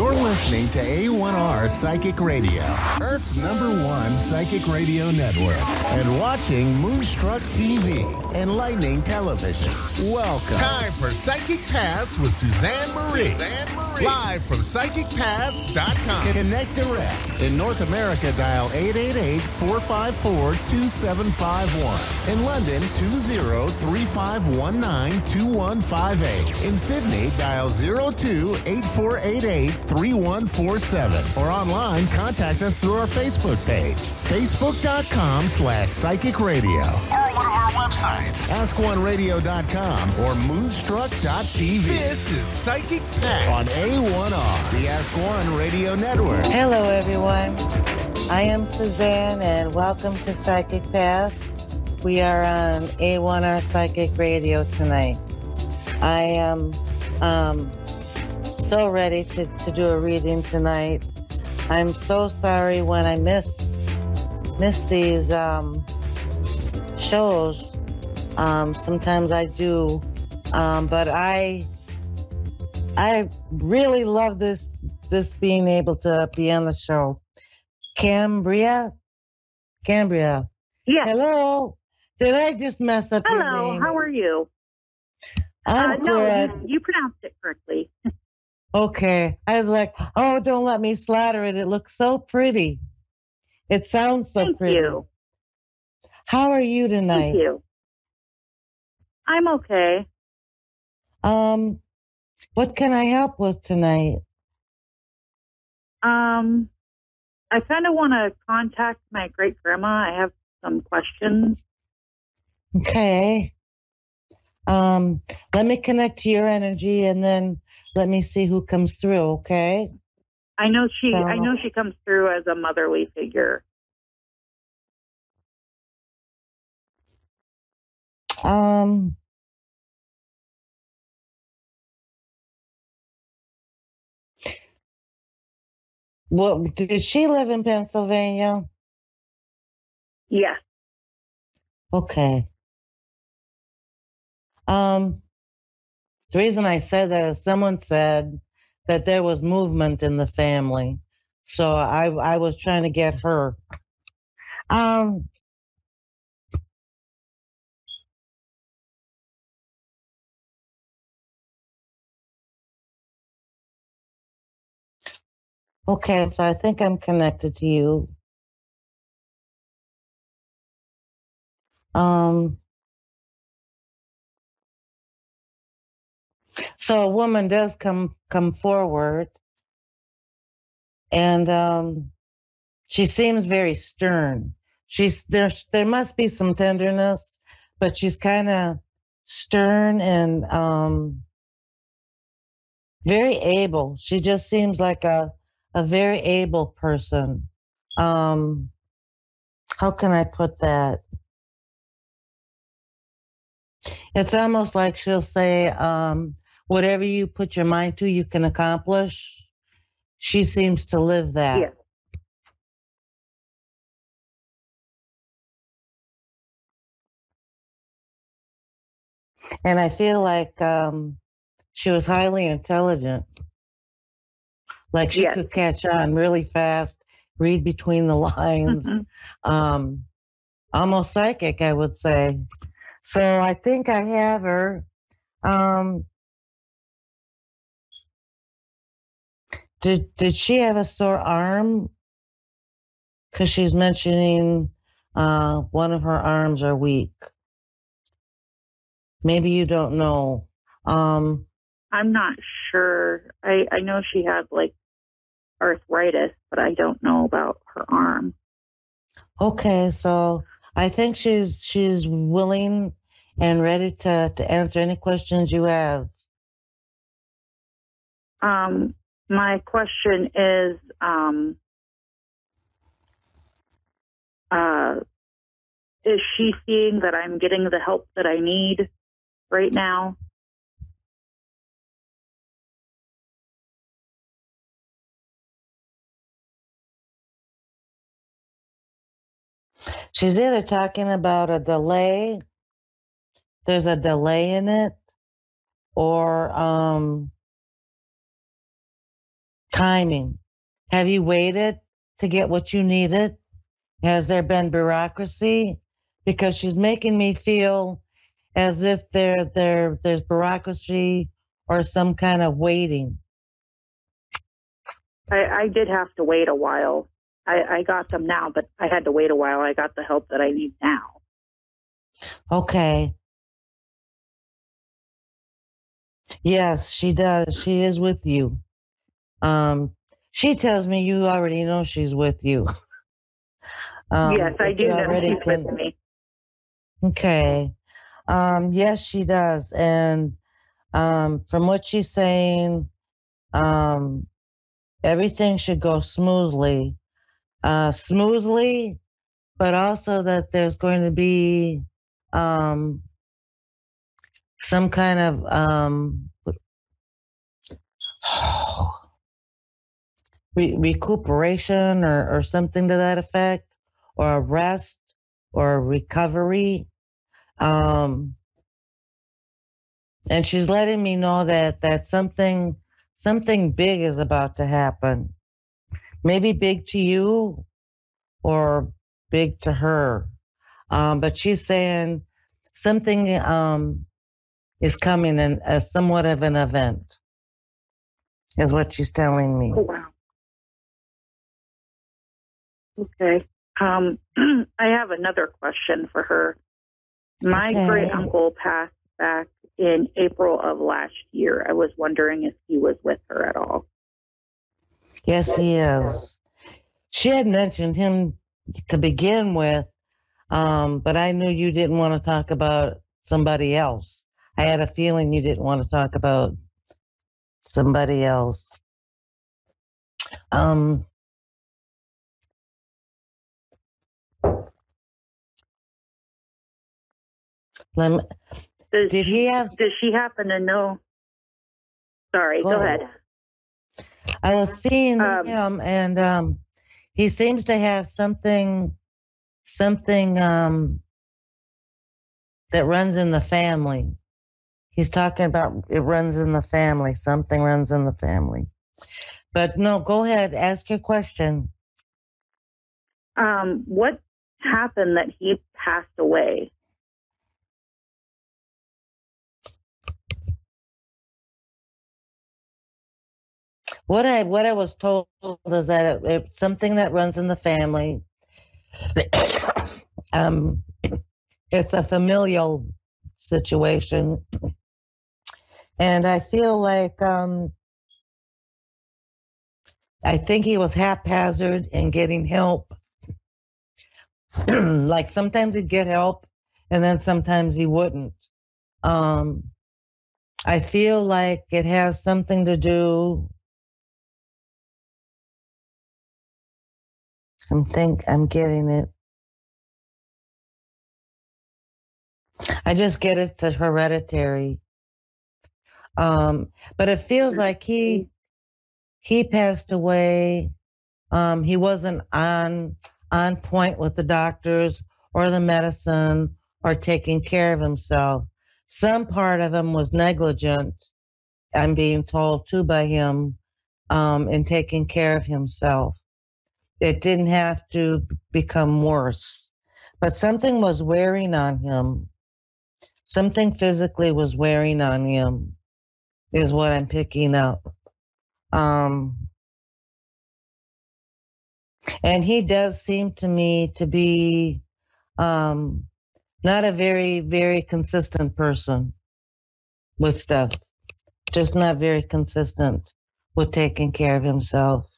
You're listening to A1R Psychic Radio, Earth's number one psychic radio network, and watching Moonstruck TV and Lightning Television. Welcome. Time for Psychic Paths with Suzanne Marie. Suzanne Marie. Live from PsychicPaths.com. Connect direct. In North America, dial 888-454-2751. In London, 20-3519-2158. In Sydney, dial 02-8488-3147. Or online, contact us through our Facebook page. Facebook.com slash Psychic Radio. Oh, Or one of our websites. AskOneRadio.com or Moonstruck.tv. This is Psychic Paths. On A1R, the Ask One Radio Network. Hello, everyone. I am Suzanne, and welcome to Psychic Paths. We are on A1R Psychic Radio tonight. I am um, so ready to, to do a reading tonight. I'm so sorry when I miss miss these um, shows. Um, sometimes I do, um, but I I really love this this being able to be on the show. Cambria, Cambria. Yes. Hello. Did I just mess up your Hello. How are you? I'm uh, no, good. you, you pronounced it correctly. Okay. I was like, oh, don't let me slaughter it. It looks so pretty. It sounds so Thank pretty. you. How are you tonight? Thank you. I'm okay. Um, what can I help with tonight? Um, I kind of want to contact my great grandma. I have some questions. Okay. Um, let me connect to your energy and then let me see who comes through, okay? I know she. I know she comes through as a motherly figure. Um, what did she live in Pennsylvania? Yes. Okay. Um, the reason I said that is someone said that there was movement in the family, so I I was trying to get her. Um. Okay, so I think I'm connected to you. Um, so a woman does come come forward, and um, she seems very stern. She's there. There must be some tenderness, but she's kind of stern and um, very able. She just seems like a a very able person. Um, how can I put that? It's almost like she'll say, um, whatever you put your mind to, you can accomplish. She seems to live that. Yes. And I feel like um, she was highly intelligent. Like she Yes. could catch on really fast, read between the lines, Mhm. um, almost psychic, I would say. So I think I have her. Um, did did she have a sore arm? Because she's mentioning uh, one of her arms are weak. Maybe you don't know. Um, I'm not sure. I I know she had like arthritis, but I don't know about her arm. okay, so I think she's she's willing and ready to to answer any questions you have. Um, my question is, um, uh, is she seeing that I'm getting the help that I need right now? She's either talking about a delay, there's a delay in it, or um, timing. Have you waited to get what you needed? Has there been bureaucracy? Because she's making me feel as if there there there's bureaucracy or some kind of waiting. I, I did have to wait a while. I, I got them now, but I had to wait a while. I got the help that I need now. Okay. Yes, she does. She is with you. Um, she tells me you already know she's with you. Um, yes, I do know she's can- with me. Okay. Um, yes, she does. And um, from what she's saying, um, everything should go smoothly. Uh, smoothly, but also that there's going to be um, some kind of um, re- recuperation or, or something to that effect, or a rest or a recovery. Um, and she's letting me know that that something something big is about to happen. Maybe big to you or big to her. Um, but she's saying something um, is coming and as somewhat of an event is what she's telling me. Oh, wow. Okay. Um, I have another question for her. My Okay. great uncle passed back in April of last year. I was wondering if he was with her at all. Yes, he is. She had mentioned him to begin with, um, but I knew you didn't want to talk about somebody else. I had a feeling you didn't want to talk about somebody else. Um, let me, Does did he have? Does she happen to know? Sorry, Go go, ahead. ahead. I was seeing Um, him, and um, he seems to have something, something um, that runs in the family. He's talking about it runs in the family. Something runs in the family. But no, go ahead. Ask your question. Um, what happened that he passed away? What I what I was told is that it, it's something that runs in the family. um, it's a familial situation, and I feel like um, I think he was haphazard in getting help. like sometimes he'd get help, and then sometimes he wouldn't. Um, I feel like it has something to do I'm think I'm getting it. I just get it's a hereditary. Um, but it feels like he he passed away. Um, he wasn't on on point with the doctors or the medicine or taking care of himself. Some part of him was negligent. I'm being told too by him um, in taking care of himself it didn't have to become worse. But something was wearing on him. Something physically was wearing on him, is what I'm picking up. Um, and he does seem to me to be um, not a very, very consistent person with stuff. Just not very consistent with taking care of himself.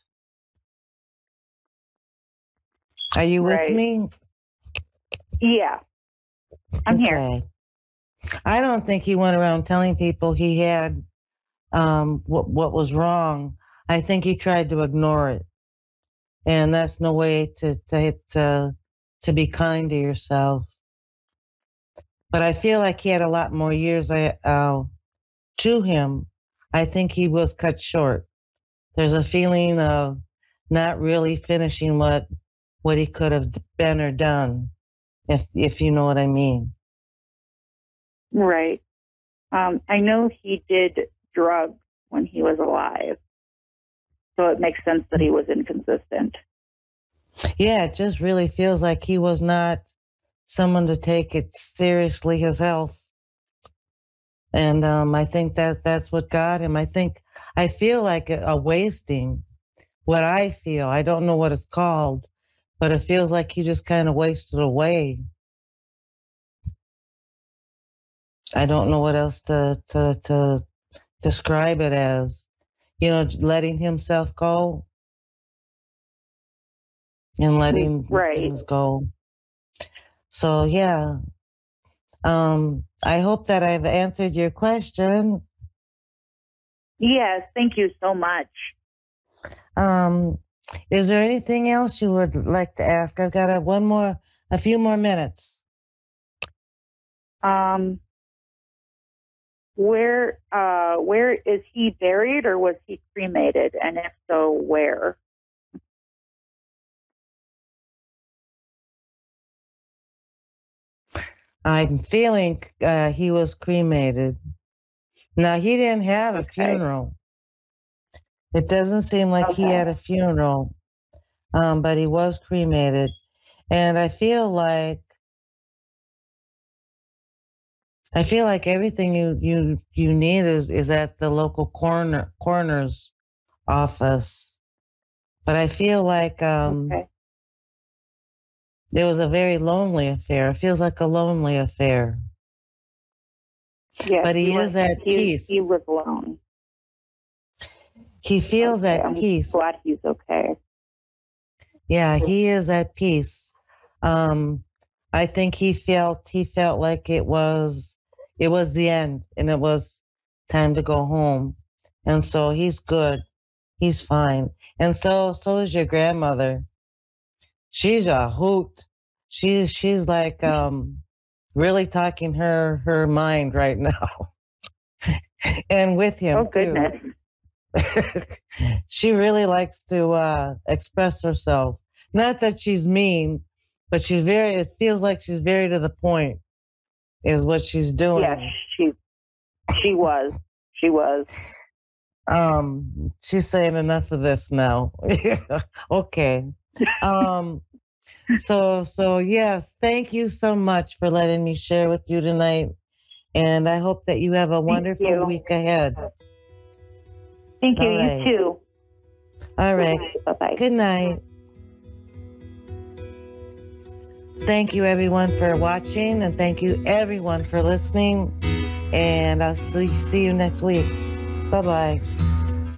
Are you with me? Yeah, I'm here. I don't think he went around telling people he had um, what what was wrong. I think he tried to ignore it, and that's no way to to to, to be kind to yourself. But I feel like he had a lot more years uh, to him. I think he was cut short. There's a feeling of not really finishing what what he could have been or done, if if you know what I mean. Right. Um, I know he did drugs when he was alive. So it makes sense that he was inconsistent. Yeah, it just really feels like he was not someone to take it seriously, his health. And um, I think that that's what got him. I think I feel like a, a wasting. What I feel, I don't know what it's called, but it feels like he just kind of wasted away. I don't know what else to to to describe it as. You know, letting himself go and letting Right. things go. So yeah. Um I hope that I've answered your question. Yes, thank you so much. Um is there anything else you would like to ask? I've got a, one more a few more minutes. Um, where uh, where is he buried, or was he cremated? And if so, where? I'm feeling uh, he was cremated. Now he didn't have a funeral. It doesn't seem like he had a funeral, um, but he was cremated, and I feel like I feel like everything you you you need is is at the local coroner coroner's office. But I feel like um, okay. it was a very lonely affair. It feels like a lonely affair. Yeah, but he was, is at he, peace. He was alone. He feels Okay, at I'm peace. glad he's okay. Yeah, he is at peace. Um, I think he felt he felt like it was it was the end and it was time to go home. And so he's good. He's fine. And so so is your grandmother. She's a hoot. She's she's like um really talking her her mind right now. and with him Oh too. she really likes to uh, express herself. Not that she's mean, but she's very. It feels like she's very to the point. Is what she's doing. Yes, she she was. She was. Um, she's saying enough of this now. okay. Um. So so yes, thank you so much for letting me share with you tonight, and I hope that you have a wonderful week ahead. Thank you. Right. You too. All right. Bye bye. Good night. Thank you, everyone, for watching, and thank you, everyone, for listening. And I'll see see you next week. Bye bye.